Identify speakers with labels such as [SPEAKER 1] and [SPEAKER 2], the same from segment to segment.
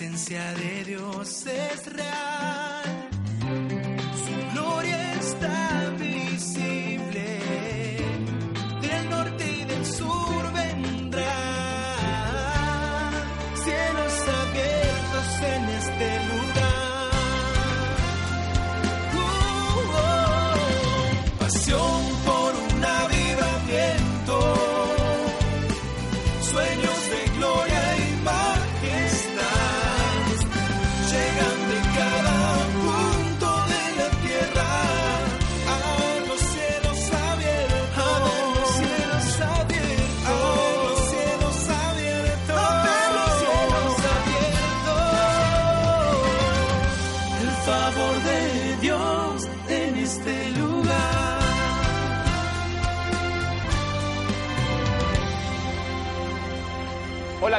[SPEAKER 1] presencia de Dios es real.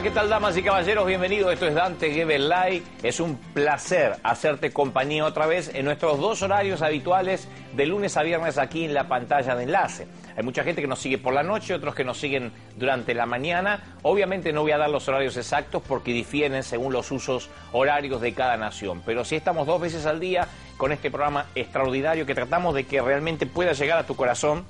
[SPEAKER 2] ¿Qué tal damas y caballeros? Bienvenidos, esto es Dante Gebelay. Es un placer hacerte compañía otra vez en nuestros dos horarios habituales de lunes a viernes aquí en la pantalla de enlace. Hay mucha gente que nos sigue por la noche, otros que nos siguen durante la mañana. Obviamente no voy a dar los horarios exactos porque difieren según los usos horarios de cada nación. Pero sí estamos dos veces al día con este programa extraordinario que tratamos de que realmente pueda llegar a tu corazón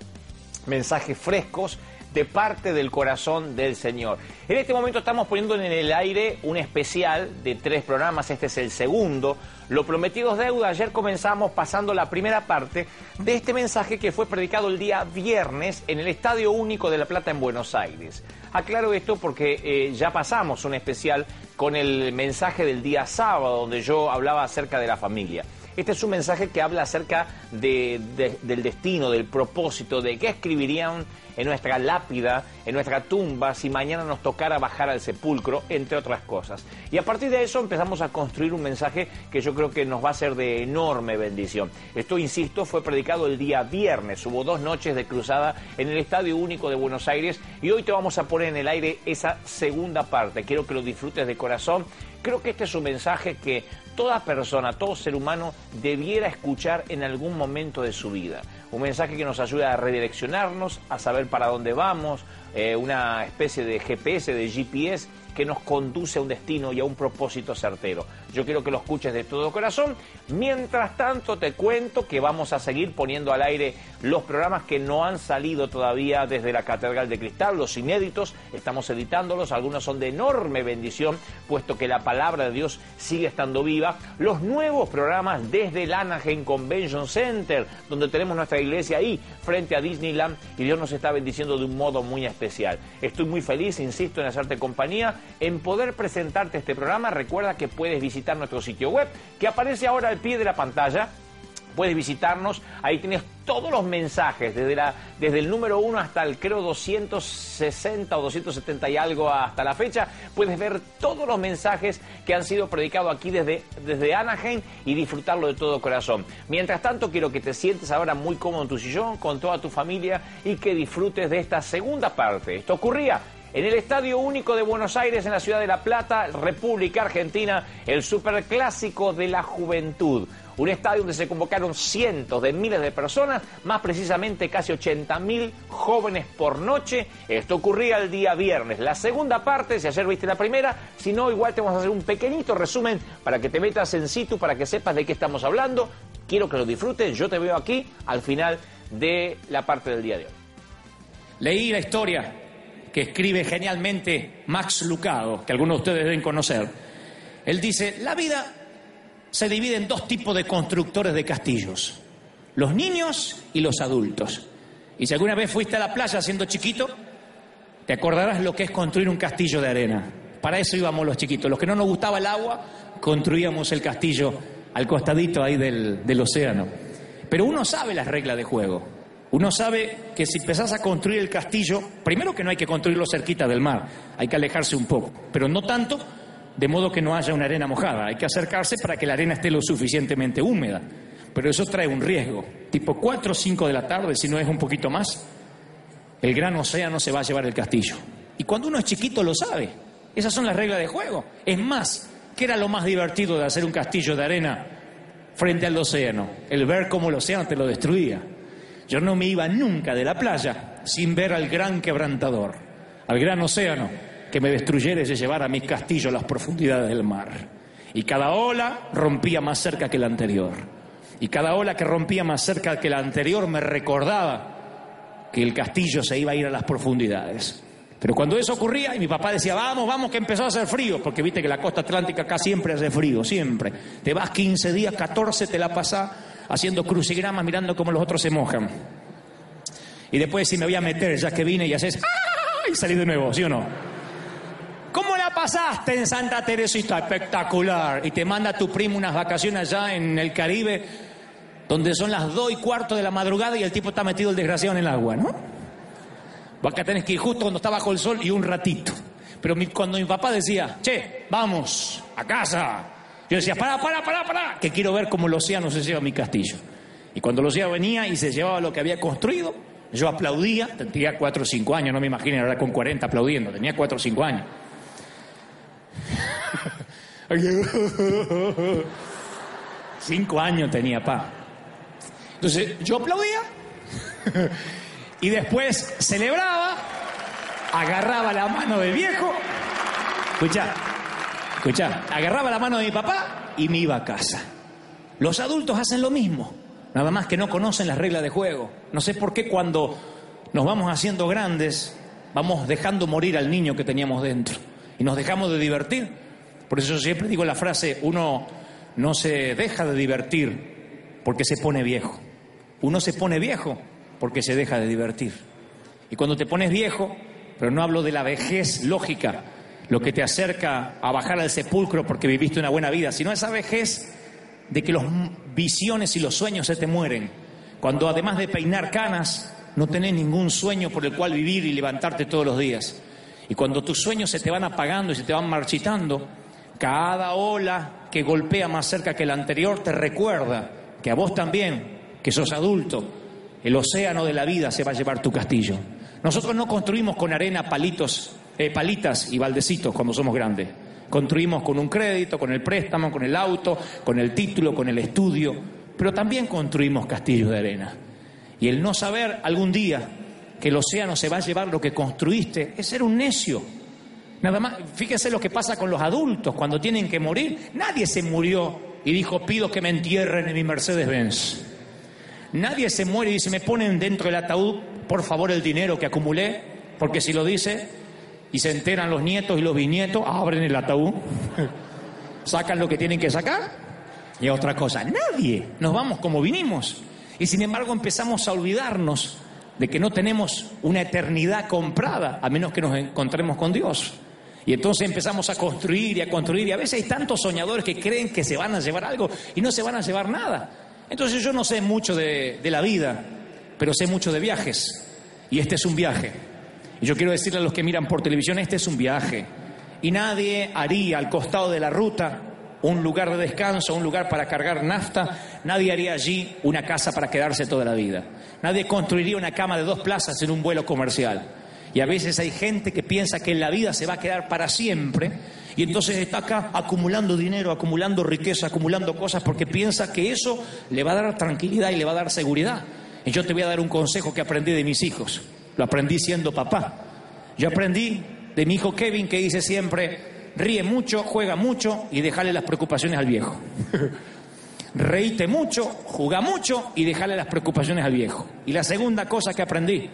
[SPEAKER 2] mensajes frescos de parte del corazón del Señor. En este momento estamos poniendo en el aire un especial de tres programas, este es el segundo. Lo prometido es deuda, ayer comenzamos pasando la primera parte de este mensaje que fue predicado el día viernes en el Estadio Único de La Plata en Buenos Aires. Aclaro esto porque eh, ya pasamos un especial con el mensaje del día sábado, donde yo hablaba acerca de la familia. Este es un mensaje que habla acerca de- de- del destino, del propósito, de qué escribirían en nuestra lápida, en nuestra tumba, si mañana nos tocara bajar al sepulcro, entre otras cosas. Y a partir de eso empezamos a construir un mensaje que yo creo que nos va a ser de enorme bendición. Esto, insisto, fue predicado el día viernes. Hubo dos noches de cruzada en el Estadio Único de Buenos Aires y hoy te vamos a poner en el aire esa segunda parte. Quiero que lo disfrutes de corazón. Creo que este es un mensaje que toda persona, todo ser humano debiera escuchar en algún momento de su vida. Un mensaje que nos ayuda a redireccionarnos, a saber para dónde vamos, eh, una especie de GPS, de GPS que nos conduce a un destino y a un propósito certero. Yo quiero que lo escuches de todo corazón. Mientras tanto, te cuento que vamos a seguir poniendo al aire los programas que no han salido todavía desde la Catedral de Cristal, los inéditos. Estamos editándolos, algunos son de enorme bendición, puesto que la palabra de Dios sigue estando viva. Los nuevos programas desde el Anaheim Convention Center, donde tenemos nuestra iglesia ahí, frente a Disneyland, y Dios nos está bendiciendo de un modo muy especial. Estoy muy feliz, insisto, en hacerte compañía, en poder presentarte este programa. Recuerda que puedes visitar nuestro sitio web, que aparece ahora al pie de la pantalla. Puedes visitarnos, ahí tienes todos los mensajes, desde, la, desde el número 1 hasta el creo 260 o 270 y algo hasta la fecha. Puedes ver todos los mensajes que han sido predicados aquí desde, desde Anaheim y disfrutarlo de todo corazón. Mientras tanto, quiero que te sientes ahora muy cómodo en tu sillón, con toda tu familia y que disfrutes de esta segunda parte. Esto ocurría en el Estadio Único de Buenos Aires, en la ciudad de La Plata, República Argentina, el superclásico de la juventud. Un estadio donde se convocaron cientos de miles de personas, más precisamente casi 80 mil jóvenes por noche. Esto ocurría el día viernes. La segunda parte, si ayer viste la primera, si no, igual te vamos a hacer un pequeñito resumen para que te metas en situ, para que sepas de qué estamos hablando. Quiero que lo disfrutes. Yo te veo aquí al final de la parte del día de hoy.
[SPEAKER 3] Leí la historia que escribe genialmente Max Lucado, que algunos de ustedes deben conocer. Él dice, la vida se divide en dos tipos de constructores de castillos, los niños y los adultos. Y si alguna vez fuiste a la playa siendo chiquito, te acordarás lo que es construir un castillo de arena. Para eso íbamos los chiquitos. Los que no nos gustaba el agua, construíamos el castillo al costadito ahí del, del océano. Pero uno sabe las reglas de juego. Uno sabe que si empezás a construir el castillo, primero que no hay que construirlo cerquita del mar, hay que alejarse un poco, pero no tanto de modo que no haya una arena mojada, hay que acercarse para que la arena esté lo suficientemente húmeda. Pero eso trae un riesgo, tipo 4 o 5 de la tarde, si no es un poquito más, el gran océano se va a llevar el castillo. Y cuando uno es chiquito lo sabe, esas son las reglas de juego. Es más, ¿qué era lo más divertido de hacer un castillo de arena frente al océano? El ver cómo el océano te lo destruía. Yo no me iba nunca de la playa sin ver al gran quebrantador, al gran océano, que me destruyera y se llevara mi castillo a las profundidades del mar. Y cada ola rompía más cerca que la anterior. Y cada ola que rompía más cerca que la anterior me recordaba que el castillo se iba a ir a las profundidades. Pero cuando eso ocurría y mi papá decía, vamos, vamos, que empezó a hacer frío, porque viste que la costa atlántica acá siempre hace frío, siempre. Te vas 15 días, 14, te la pasás haciendo crucigramas, mirando cómo los otros se mojan. Y después si me voy a meter, ya que vine y haces, ¡ah! y salí de nuevo, ¿sí o no? ¿Cómo la pasaste en Santa Teresita? Espectacular. Y te manda tu primo unas vacaciones allá en el Caribe, donde son las dos y cuarto de la madrugada y el tipo está metido el desgraciado en el agua, ¿no? Acá tenés que ir justo cuando está bajo el sol y un ratito. Pero cuando mi papá decía, che, vamos, a casa. Yo decía, pará, pará, pará, pará, que quiero ver cómo el océano se lleva a mi castillo. Y cuando el océano venía y se llevaba lo que había construido, yo aplaudía, tenía cuatro o cinco años, no me imagino ahora con 40 aplaudiendo, tenía cuatro o cinco años. Cinco años tenía, pa. Entonces yo aplaudía y después celebraba, agarraba la mano del viejo, escucha, escucha, agarraba la mano de mi papá y me iba a casa. Los adultos hacen lo mismo, nada más que no conocen las reglas de juego. No sé por qué cuando nos vamos haciendo grandes, vamos dejando morir al niño que teníamos dentro y nos dejamos de divertir. Por eso yo siempre digo la frase, uno no se deja de divertir porque se pone viejo. Uno se pone viejo porque se deja de divertir. Y cuando te pones viejo, pero no hablo de la vejez lógica, lo que te acerca a bajar al sepulcro porque viviste una buena vida, sino esa vejez de que las visiones y los sueños se te mueren. Cuando además de peinar canas, no tenés ningún sueño por el cual vivir y levantarte todos los días. Y cuando tus sueños se te van apagando y se te van marchitando, cada ola que golpea más cerca que la anterior te recuerda que a vos también, que sos adulto, el océano de la vida se va a llevar tu castillo. Nosotros no construimos con arena palitos, eh, palitas y baldecitos cuando somos grandes. Construimos con un crédito, con el préstamo, con el auto, con el título, con el estudio, pero también construimos castillos de arena. Y el no saber algún día que el océano se va a llevar lo que construiste es ser un necio. Nada más, fíjese lo que pasa con los adultos cuando tienen que morir. Nadie se murió y dijo, pido que me entierren en mi Mercedes-Benz. Nadie se muere y dice, me ponen dentro del ataúd, por favor, el dinero que acumulé, porque si lo dice y se enteran los nietos y los bisnietos, abren el ataúd, sacan lo que tienen que sacar y otra cosa. Nadie, nos vamos como vinimos. Y sin embargo empezamos a olvidarnos de que no tenemos una eternidad comprada, a menos que nos encontremos con Dios. Y entonces empezamos a construir y a construir, y a veces hay tantos soñadores que creen que se van a llevar algo y no se van a llevar nada. Entonces yo no sé mucho de, de la vida, pero sé mucho de viajes. Y este es un viaje. Yo quiero decirle a los que miran por televisión, este es un viaje. Y nadie haría al costado de la ruta un lugar de descanso, un lugar para cargar nafta, nadie haría allí una casa para quedarse toda la vida. Nadie construiría una cama de dos plazas en un vuelo comercial. Y a veces hay gente que piensa que en la vida se va a quedar para siempre y entonces está acá acumulando dinero, acumulando riqueza, acumulando cosas porque piensa que eso le va a dar tranquilidad y le va a dar seguridad. Y yo te voy a dar un consejo que aprendí de mis hijos. Lo aprendí siendo papá. Yo aprendí de mi hijo Kevin que dice siempre, ríe mucho, juega mucho y déjale las preocupaciones al viejo. Reíte mucho, juega mucho y déjale las preocupaciones al viejo. Y la segunda cosa que aprendí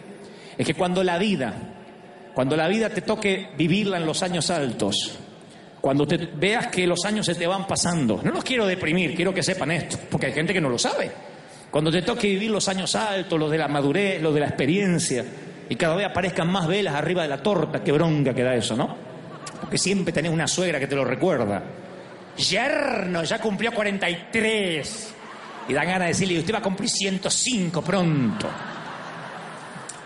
[SPEAKER 3] es que cuando la vida, cuando la vida te toque vivirla en los años altos, cuando te veas que los años se te van pasando, no los quiero deprimir, quiero que sepan esto, porque hay gente que no lo sabe. Cuando te toque vivir los años altos, los de la madurez, los de la experiencia, y cada vez aparezcan más velas arriba de la torta, qué bronca que da eso, ¿no? Porque siempre tenés una suegra que te lo recuerda. Yerno, ya cumplió 43. Y dan ganas de decirle, usted va a cumplir 105 pronto.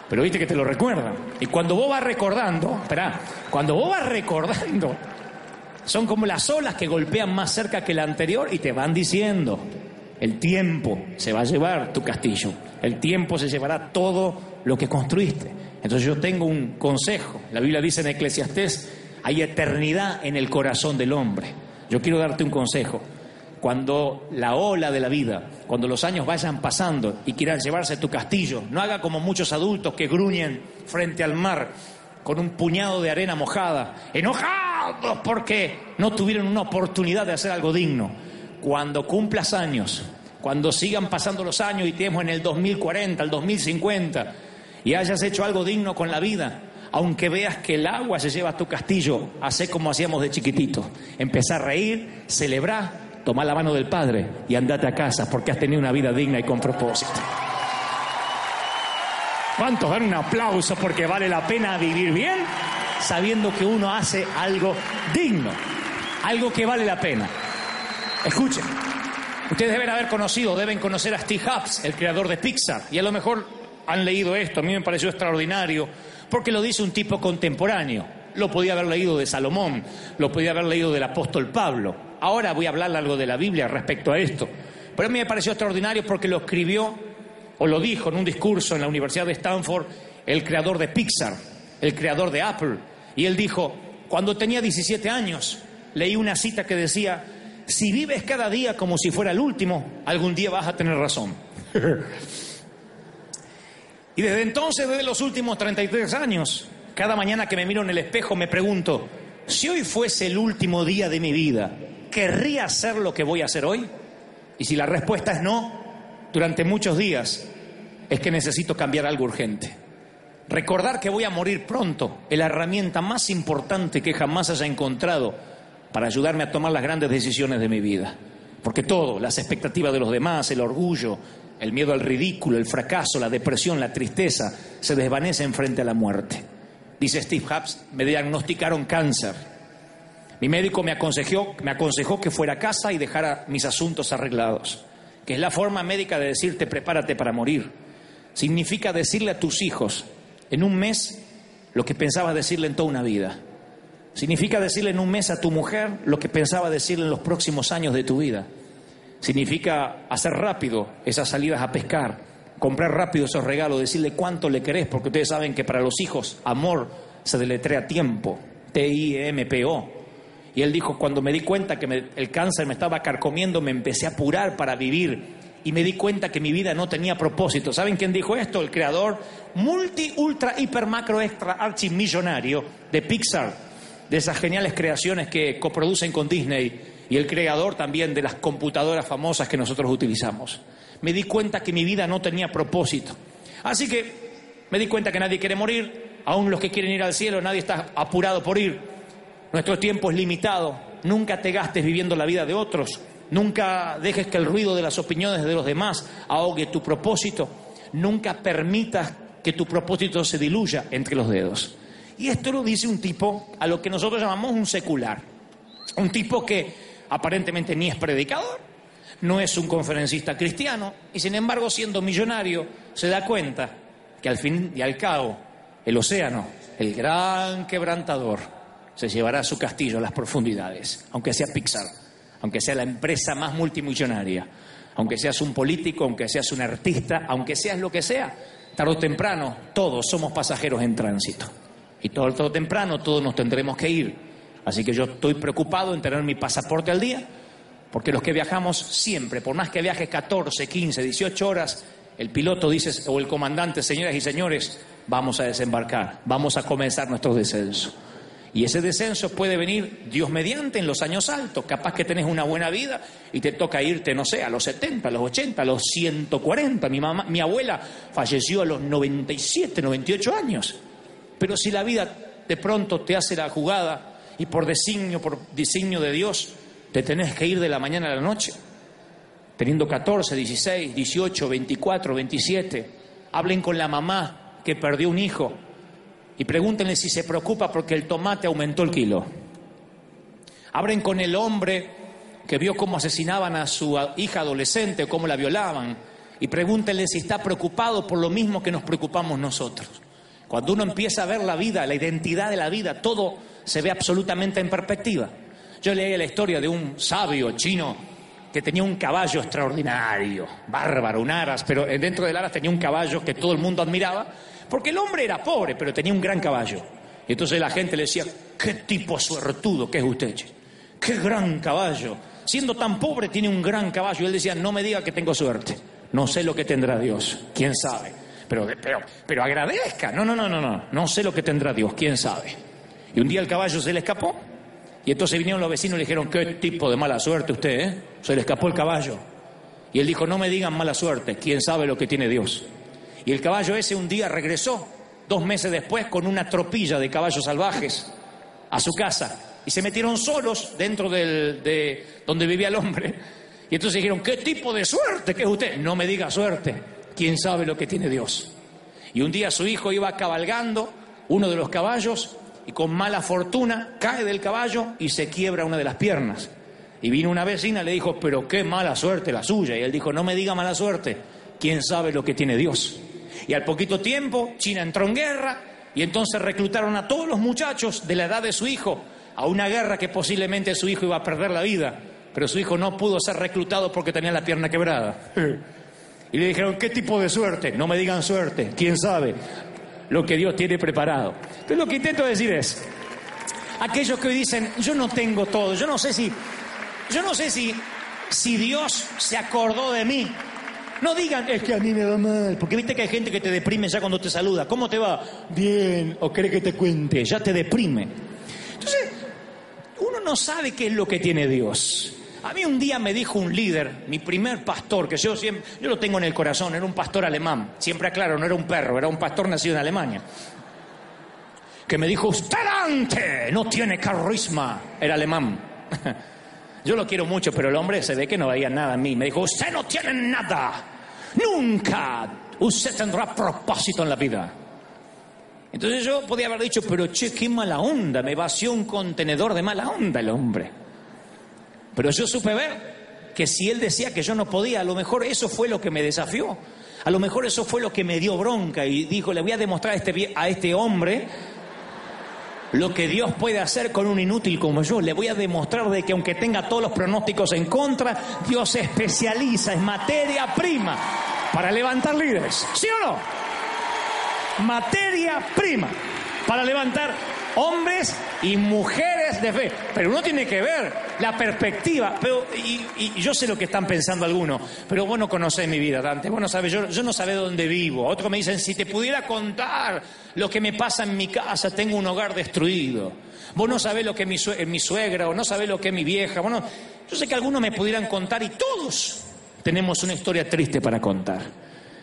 [SPEAKER 3] Pero viste que te lo recuerdan. Y cuando vos vas recordando, espera, cuando vos vas recordando, son como las olas que golpean más cerca que la anterior y te van diciendo, el tiempo se va a llevar tu castillo, el tiempo se llevará todo lo que construiste. Entonces yo tengo un consejo, la Biblia dice en Eclesiastés, hay eternidad en el corazón del hombre. Yo quiero darte un consejo. Cuando la ola de la vida, cuando los años vayan pasando y quieran llevarse tu castillo, no haga como muchos adultos que gruñen frente al mar con un puñado de arena mojada, enojados porque no tuvieron una oportunidad de hacer algo digno. Cuando cumplas años, cuando sigan pasando los años y estemos en el 2040, el 2050, y hayas hecho algo digno con la vida, aunque veas que el agua se lleva a tu castillo, hace como hacíamos de chiquitito. Empezar a reír, celebrar, tomar la mano del Padre y andate a casa porque has tenido una vida digna y con propósito. ¿Cuántos dan un aplauso porque vale la pena vivir bien sabiendo que uno hace algo digno, algo que vale la pena? Escuchen, ustedes deben haber conocido, deben conocer a Steve Jobs, el creador de Pixar, y a lo mejor han leído esto, a mí me pareció extraordinario, porque lo dice un tipo contemporáneo. Lo podía haber leído de Salomón, lo podía haber leído del apóstol Pablo. Ahora voy a hablar algo de la Biblia respecto a esto. Pero a mí me pareció extraordinario porque lo escribió o lo dijo en un discurso en la Universidad de Stanford el creador de Pixar, el creador de Apple. Y él dijo, cuando tenía 17 años, leí una cita que decía, si vives cada día como si fuera el último, algún día vas a tener razón. y desde entonces, desde los últimos 33 años, cada mañana que me miro en el espejo me pregunto, si hoy fuese el último día de mi vida, ¿querría hacer lo que voy a hacer hoy? Y si la respuesta es no, durante muchos días, es que necesito cambiar algo urgente. Recordar que voy a morir pronto es la herramienta más importante que jamás haya encontrado para ayudarme a tomar las grandes decisiones de mi vida. Porque todo, las expectativas de los demás, el orgullo, el miedo al ridículo, el fracaso, la depresión, la tristeza, se desvanecen frente a la muerte. Dice Steve Jobs, me diagnosticaron cáncer. Mi médico me aconsejó, me aconsejó que fuera a casa y dejara mis asuntos arreglados, que es la forma médica de decirte prepárate para morir. Significa decirle a tus hijos en un mes lo que pensabas decirle en toda una vida. Significa decirle en un mes a tu mujer lo que pensaba decirle en los próximos años de tu vida. Significa hacer rápido esas salidas a pescar, comprar rápido esos regalos, decirle cuánto le querés, porque ustedes saben que para los hijos amor se deletrea tiempo, T-I-M-P-O. Y él dijo, cuando me di cuenta que el cáncer me estaba carcomiendo, me empecé a apurar para vivir y me di cuenta que mi vida no tenía propósito. ¿Saben quién dijo esto? El creador multi, ultra, hiper, macro, extra, archimillonario de Pixar, de esas geniales creaciones que coproducen con Disney y el creador también de las computadoras famosas que nosotros utilizamos. Me di cuenta que mi vida no tenía propósito. Así que me di cuenta que nadie quiere morir, aún los que quieren ir al cielo, nadie está apurado por ir. Nuestro tiempo es limitado. Nunca te gastes viviendo la vida de otros. Nunca dejes que el ruido de las opiniones de los demás ahogue tu propósito. Nunca permitas que tu propósito se diluya entre los dedos. Y esto lo dice un tipo a lo que nosotros llamamos un secular. Un tipo que aparentemente ni es predicador, no es un conferencista cristiano, y sin embargo, siendo millonario, se da cuenta que al fin y al cabo, el océano, el gran quebrantador, se llevará a su castillo a las profundidades, aunque sea Pixar, aunque sea la empresa más multimillonaria, aunque seas un político, aunque seas un artista, aunque seas lo que sea, tarde o temprano todos somos pasajeros en tránsito. Y todo, todo temprano todos nos tendremos que ir. Así que yo estoy preocupado en tener mi pasaporte al día, porque los que viajamos siempre, por más que viajes 14, 15, 18 horas, el piloto dice, o el comandante, señoras y señores, vamos a desembarcar, vamos a comenzar nuestro descenso. Y ese descenso puede venir, Dios mediante, en los años altos. Capaz que tenés una buena vida y te toca irte, no sé, a los 70, a los 80, a los 140. Mi, mamá, mi abuela falleció a los 97, 98 años. Pero si la vida de pronto te hace la jugada y por designio, por designio de Dios, te tenés que ir de la mañana a la noche, teniendo 14, 16, 18, 24, 27, hablen con la mamá que perdió un hijo y pregúntenle si se preocupa porque el tomate aumentó el kilo. Hablen con el hombre que vio cómo asesinaban a su hija adolescente cómo la violaban y pregúntenle si está preocupado por lo mismo que nos preocupamos nosotros. Cuando uno empieza a ver la vida, la identidad de la vida, todo se ve absolutamente en perspectiva. Yo leí la historia de un sabio chino que tenía un caballo extraordinario, bárbaro, un aras, pero dentro del aras tenía un caballo que todo el mundo admiraba, porque el hombre era pobre, pero tenía un gran caballo. Y entonces la gente le decía, qué tipo suertudo que es usted, qué gran caballo. Siendo tan pobre tiene un gran caballo. Y él decía, no me diga que tengo suerte, no sé lo que tendrá Dios, quién sabe. Pero, pero, agradezca. No, no, no, no, no. No sé lo que tendrá Dios, quién sabe. Y un día el caballo se le escapó. Y entonces vinieron los vecinos y le dijeron, qué tipo de mala suerte usted, ¿eh? Se le escapó el caballo. Y él dijo, no me digan mala suerte, quién sabe lo que tiene Dios. Y el caballo ese un día regresó, dos meses después, con una tropilla de caballos salvajes a su casa. Y se metieron solos dentro del, de donde vivía el hombre. Y entonces dijeron, ¿qué tipo de suerte que es usted? No me diga suerte, quién sabe lo que tiene Dios. Y un día su hijo iba cabalgando uno de los caballos y con mala fortuna cae del caballo y se quiebra una de las piernas. Y vino una vecina y le dijo, pero qué mala suerte la suya. Y él dijo, no me diga mala suerte, quién sabe lo que tiene Dios. Y al poquito tiempo China entró en guerra y entonces reclutaron a todos los muchachos de la edad de su hijo a una guerra que posiblemente su hijo iba a perder la vida, pero su hijo no pudo ser reclutado porque tenía la pierna quebrada. Y le dijeron, ¿qué tipo de suerte? No me digan suerte, quién sabe lo que Dios tiene preparado. Entonces lo que intento decir es, aquellos que hoy dicen, yo no tengo todo, yo no sé si, yo no sé si, si Dios se acordó de mí. No digan, es que a mí me va mal, porque viste que hay gente que te deprime ya cuando te saluda. ¿Cómo te va? Bien, o cree que te cuente, ya te deprime. Entonces, uno no sabe qué es lo que tiene Dios. A mí un día me dijo un líder, mi primer pastor, que yo siempre, yo lo tengo en el corazón, era un pastor alemán, siempre aclaro, no era un perro, era un pastor nacido en Alemania, que me dijo, usted ante no tiene carisma, era alemán. Yo lo quiero mucho, pero el hombre se ve que no veía nada en mí. Me dijo, usted no tiene nada, nunca usted tendrá propósito en la vida. Entonces yo podía haber dicho, pero che, qué mala onda, me vació un contenedor de mala onda el hombre. Pero yo supe ver que si él decía que yo no podía, a lo mejor eso fue lo que me desafió. A lo mejor eso fue lo que me dio bronca y dijo, le voy a demostrar a este, este hombre lo que Dios puede hacer con un inútil como yo. Le voy a demostrar de que aunque tenga todos los pronósticos en contra, Dios se especializa en materia prima para levantar líderes. ¿Sí o no? Materia prima para levantar hombres y mujeres de fe. Pero uno tiene que ver la perspectiva. Pero, y, yo sé lo que están pensando algunos, pero vos no conocés mi vida, Dante. Vos no yo, no sabés dónde vivo. Otros me dicen, si te pudiera contar lo que me pasa en mi casa, tengo un hogar destruido. Vos no sabés lo que es mi suegra, o no sabés lo que es mi vieja. Bueno, yo sé que algunos me pudieran contar y todos tenemos una historia triste para contar.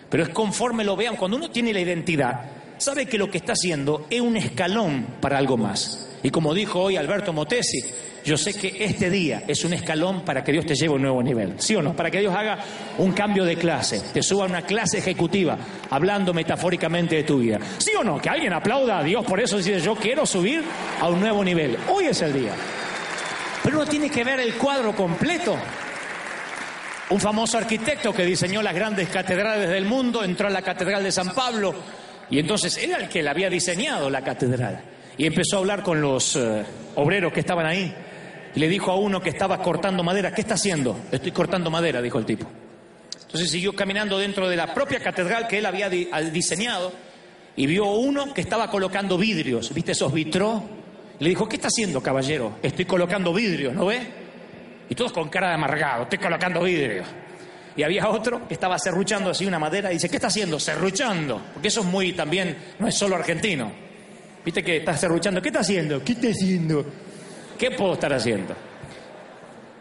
[SPEAKER 3] Pero es conforme lo vean, cuando uno tiene la identidad, sabe que lo que está haciendo es un escalón para algo más. Y como dijo hoy Alberto Motesi, yo sé que este día es un escalón para que Dios te lleve a un nuevo nivel, ¿sí o no? Para que Dios haga un cambio de clase, te suba a una clase ejecutiva, hablando metafóricamente de tu vida. ¿Sí o no? Que alguien aplauda a Dios por eso dice yo quiero subir a un nuevo nivel. Hoy es el día. Pero uno tiene que ver el cuadro completo. Un famoso arquitecto que diseñó las grandes catedrales del mundo entró a la Catedral de San Pablo y entonces era el que le había diseñado la catedral. Y empezó a hablar con los eh, obreros que estaban ahí. Le dijo a uno que estaba cortando madera, ¿qué está haciendo? Estoy cortando madera, dijo el tipo. Entonces siguió caminando dentro de la propia catedral que él había diseñado y vio uno que estaba colocando vidrios, ¿viste esos vitrós? Y le dijo, ¿qué está haciendo, caballero? Estoy colocando vidrios, ¿no ve? Y todos con cara de amargado, estoy colocando vidrios. Y había otro que estaba serruchando así una madera y dice, ¿qué está haciendo? Serruchando. Porque eso es muy también, no es solo argentino. Viste que está serruchando, ¿qué está haciendo? ¿Qué está haciendo? ¿Qué puedo estar haciendo?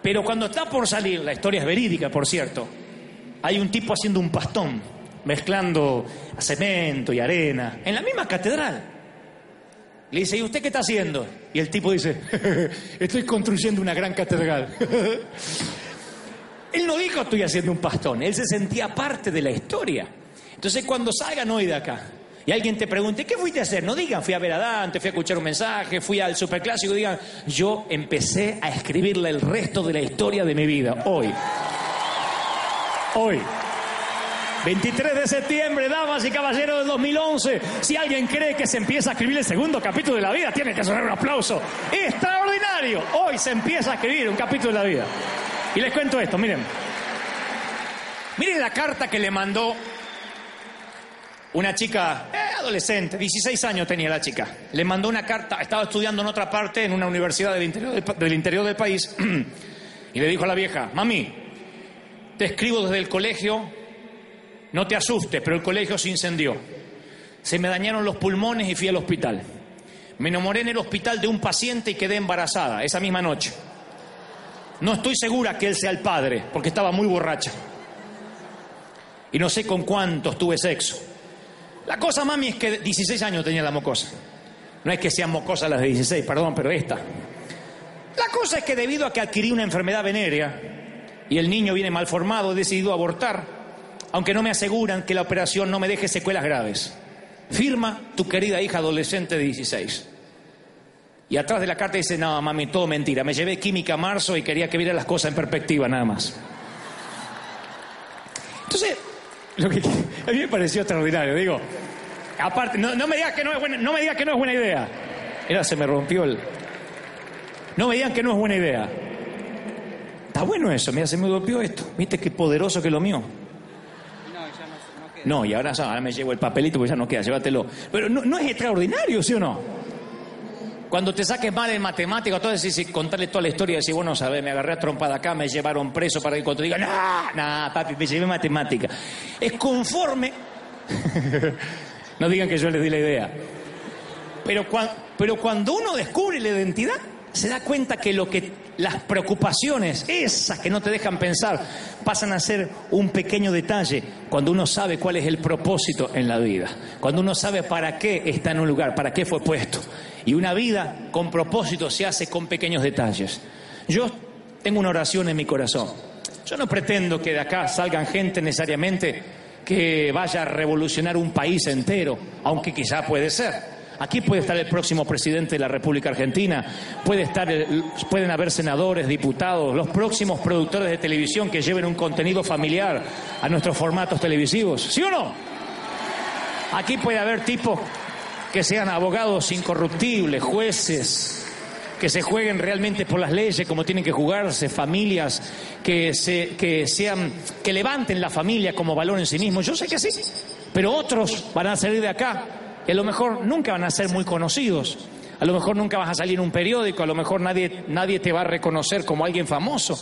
[SPEAKER 3] Pero cuando está por salir, la historia es verídica, por cierto, hay un tipo haciendo un pastón, mezclando cemento y arena, en la misma catedral. Le dice, ¿y usted qué está haciendo? Y el tipo dice, estoy construyendo una gran catedral. él no dijo estoy haciendo un pastón, él se sentía parte de la historia. Entonces cuando salgan hoy de acá y alguien te pregunte, ¿qué fuiste a hacer? No digan, fui a ver a Dante, fui a escuchar un mensaje, fui al superclásico, digan, yo empecé a escribirle el resto de la historia de mi vida, hoy. Hoy. 23 de septiembre, damas y caballeros del 2011. Si alguien cree que se empieza a escribir el segundo capítulo de la vida, tiene que sonar un aplauso. Extraordinario. Hoy se empieza a escribir un capítulo de la vida. Y les cuento esto, miren. Miren la carta que le mandó una chica eh, adolescente, 16 años tenía la chica. Le mandó una carta, estaba estudiando en otra parte, en una universidad del interior del, del interior del país, y le dijo a la vieja, mami, te escribo desde el colegio no te asustes, pero el colegio se incendió. Se me dañaron los pulmones y fui al hospital. Me enamoré en el hospital de un paciente y quedé embarazada esa misma noche. No estoy segura que él sea el padre, porque estaba muy borracha. Y no sé con cuántos tuve sexo. La cosa, mami, es que 16 años tenía la mocosa. No es que sean mocosas las de 16, perdón, pero esta. La cosa es que debido a que adquirí una enfermedad venérea y el niño viene mal formado, he decidido abortar, aunque no me aseguran que la operación no me deje secuelas graves. Firma tu querida hija adolescente de 16. Y atrás de la carta dice, no, mami, todo mentira. Me llevé química a marzo y quería que viera las cosas en perspectiva, nada más. Entonces, lo que a mí me pareció extraordinario, digo, aparte, no, no me digas que no es buena, no me digas que no es buena idea. Era, se me rompió el. No me digan que no es buena idea. Está bueno eso, mira, se me golpeó esto. ¿Viste qué poderoso que lo mío? No, y ahora, ahora me llevo el papelito porque ya no queda, llévatelo. Pero no, no es extraordinario, ¿sí o no? Cuando te saques mal en matemática, todo decís, y contarle toda la historia, decís, bueno, sabes, me agarré a trompada acá, me llevaron preso para que cuando diga, no, no, papi, me llevé matemática. Es conforme. no digan que yo les di la idea. Pero, pero cuando uno descubre la identidad, se da cuenta que lo que las preocupaciones, esas que no te dejan pensar, pasan a ser un pequeño detalle cuando uno sabe cuál es el propósito en la vida, cuando uno sabe para qué está en un lugar, para qué fue puesto. Y una vida con propósito se hace con pequeños detalles. Yo tengo una oración en mi corazón. Yo no pretendo que de acá salgan gente necesariamente que vaya a revolucionar un país entero, aunque quizá puede ser. Aquí puede estar el próximo presidente de la República Argentina, puede estar el- pueden haber senadores, diputados, los próximos productores de televisión que lleven un contenido familiar a nuestros formatos televisivos. ¿Sí o no? Aquí puede haber tipos que sean abogados incorruptibles, jueces, que se jueguen realmente por las leyes como tienen que jugarse, familias que, se, que sean, que levanten la familia como valor en sí mismo. Yo sé que sí, pero otros van a salir de acá a lo mejor nunca van a ser muy conocidos. A lo mejor nunca vas a salir en un periódico, a lo mejor nadie, nadie te va a reconocer como alguien famoso.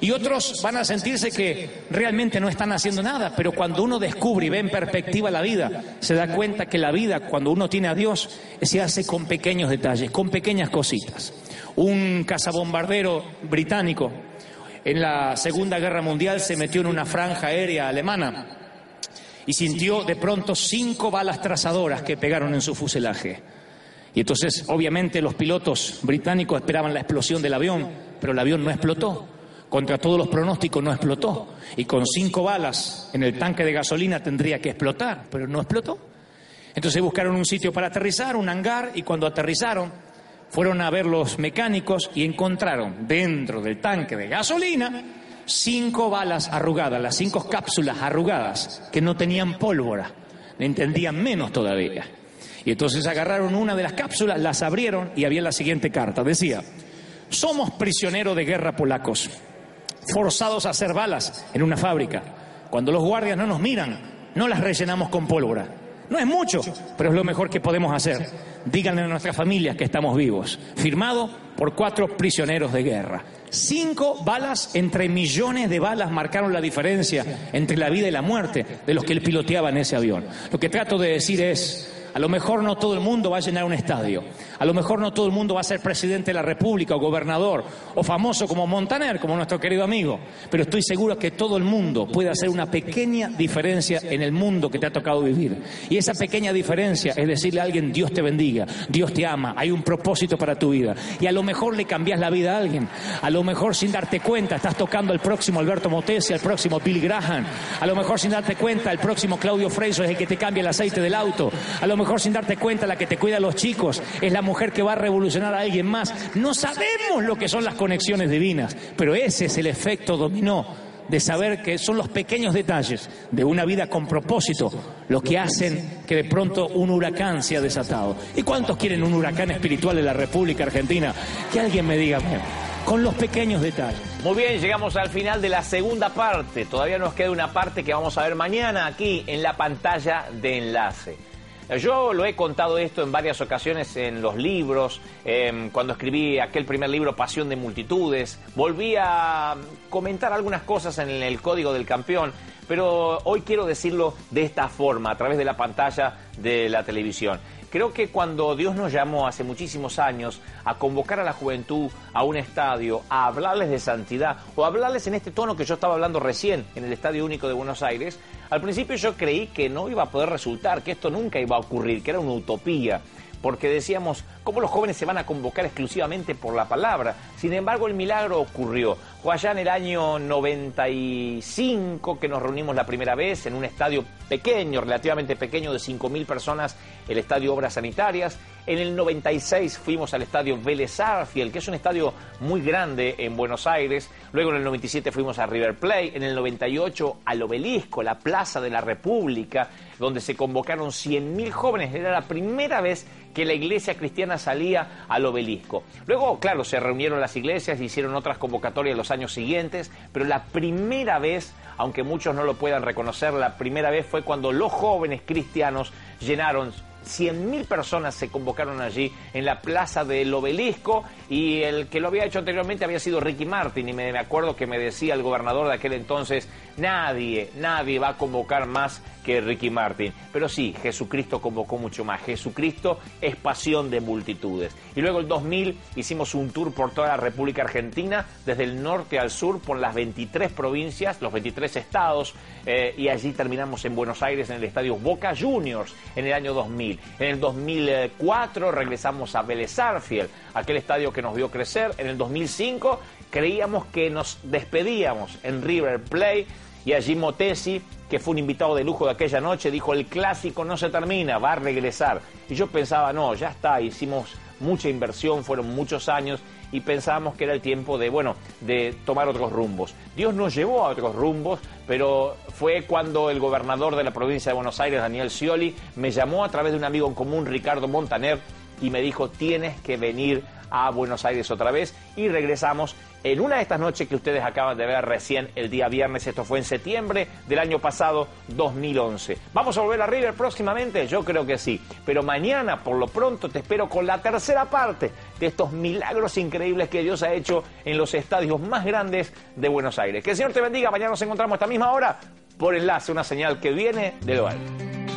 [SPEAKER 3] Y otros van a sentirse que realmente no están haciendo nada, pero cuando uno descubre y ve en perspectiva la vida, se da cuenta que la vida, cuando uno tiene a Dios, se hace con pequeños detalles, con pequeñas cositas. Un cazabombardero británico en la Segunda Guerra Mundial se metió en una franja aérea alemana y sintió de pronto cinco balas trazadoras que pegaron en su fuselaje. Y entonces, obviamente, los pilotos británicos esperaban la explosión del avión, pero el avión no explotó. Contra todos los pronósticos no explotó. Y con cinco balas en el tanque de gasolina tendría que explotar, pero no explotó. Entonces buscaron un sitio para aterrizar, un hangar, y cuando aterrizaron, fueron a ver los mecánicos y encontraron dentro del tanque de gasolina cinco balas arrugadas, las cinco cápsulas arrugadas, que no tenían pólvora, entendían menos todavía. Y entonces agarraron una de las cápsulas, las abrieron y había la siguiente carta. Decía, somos prisioneros de guerra polacos, forzados a hacer balas en una fábrica. Cuando los guardias no nos miran, no las rellenamos con pólvora. No es mucho, pero es lo mejor que podemos hacer. Díganle a nuestras familias que estamos vivos. Firmado por cuatro prisioneros de guerra. Cinco balas entre millones de balas marcaron la diferencia entre la vida y la muerte de los que él piloteaba en ese avión. Lo que trato de decir es, a lo mejor no todo el mundo va a llenar un estadio. A lo mejor no todo el mundo va a ser presidente de la República o gobernador o famoso como Montaner, como nuestro querido amigo. Pero estoy seguro que todo el mundo puede hacer una pequeña diferencia en el mundo que te ha tocado vivir. Y esa pequeña diferencia es decirle a alguien, Dios te bendiga, Dios te ama, hay un propósito para tu vida. Y a lo mejor le cambias la vida a alguien. A lo mejor sin darte cuenta estás tocando al próximo Alberto Motesi, al próximo Bill Graham. A lo mejor sin darte cuenta el próximo Claudio Freiso es el que te cambia el aceite del auto. A lo mejor sin darte cuenta la que te cuida a los chicos es la mujer que va a revolucionar a alguien más. No sabemos lo que son las conexiones divinas, pero ese es el efecto dominó de saber que son los pequeños detalles de una vida con propósito los que hacen que de pronto un huracán sea desatado. ¿Y cuántos quieren un huracán espiritual en la República Argentina? Que alguien me diga, "Mira, con los pequeños detalles.
[SPEAKER 2] Muy bien, llegamos al final de la segunda parte. Todavía nos queda una parte que vamos a ver mañana aquí en la pantalla de enlace. Yo lo he contado esto en varias ocasiones en los libros, em, cuando escribí aquel primer libro Pasión de Multitudes, volví a comentar algunas cosas en el Código del Campeón, pero hoy quiero decirlo de esta forma, a través de la pantalla de la televisión. Creo que cuando Dios nos llamó hace muchísimos años a convocar a la juventud a un estadio, a hablarles de santidad o a hablarles en este tono que yo estaba hablando recién en el Estadio Único de Buenos Aires, al principio yo creí que no iba a poder resultar, que esto nunca iba a ocurrir, que era una utopía porque decíamos, ¿cómo los jóvenes se van a convocar exclusivamente por la palabra? Sin embargo, el milagro ocurrió. Fue allá en el año 95 que nos reunimos la primera vez en un estadio pequeño, relativamente pequeño, de 5.000 personas, el Estadio Obras Sanitarias. En el 96 fuimos al Estadio Vélez Arfiel, que es un estadio muy grande en Buenos Aires. Luego en el 97 fuimos a River Plate. En el 98 al Obelisco, la Plaza de la República, donde se convocaron 100.000 jóvenes. Era la primera vez que la iglesia cristiana salía al obelisco. Luego, claro, se reunieron las iglesias y hicieron otras convocatorias los años siguientes, pero la primera vez, aunque muchos no lo puedan reconocer, la primera vez fue cuando los jóvenes cristianos llenaron 100.000 personas se convocaron allí en la plaza del obelisco y el que lo había hecho anteriormente había sido Ricky Martin y me, acuerdo que me decía el gobernador de aquel entonces, nadie, nadie va a convocar más que Ricky Martin. Pero sí, Jesucristo convocó mucho más. Jesucristo es pasión de multitudes. Y luego el 2000 hicimos un tour por toda la República Argentina, desde el norte al sur, por las 23 provincias, los 23 estados, eh, y allí terminamos en Buenos Aires en el estadio Boca Juniors en el año 2000. En el 2004 regresamos a Vélez aquel estadio que nos vio crecer. En el 2005 creíamos que nos despedíamos en River Plate y allí Motesi, que fue un invitado de lujo de aquella noche, dijo, el clásico no se termina, va a regresar. Y yo pensaba, no, ya está, hicimos mucha inversión, fueron muchos años y pensábamos que era el tiempo de, bueno, de tomar otros rumbos. Dios nos llevó a otros rumbos, pero fue cuando el gobernador de la provincia de Buenos Aires, Daniel Scioli, me llamó a través de un amigo en común, Ricardo Montaner, y me dijo, tienes que venir a Buenos Aires otra vez y regresamos en una de estas noches que ustedes acaban de ver recién el día viernes, esto fue en septiembre del año pasado, 2011. ¿Vamos a volver a River próximamente? Yo creo que sí, pero mañana por lo pronto te espero con la tercera parte de estos milagros increíbles que Dios ha hecho en los estadios más grandes de Buenos Aires. Que el Señor te bendiga, mañana nos encontramos a esta misma hora por enlace, una señal que viene de lo alto.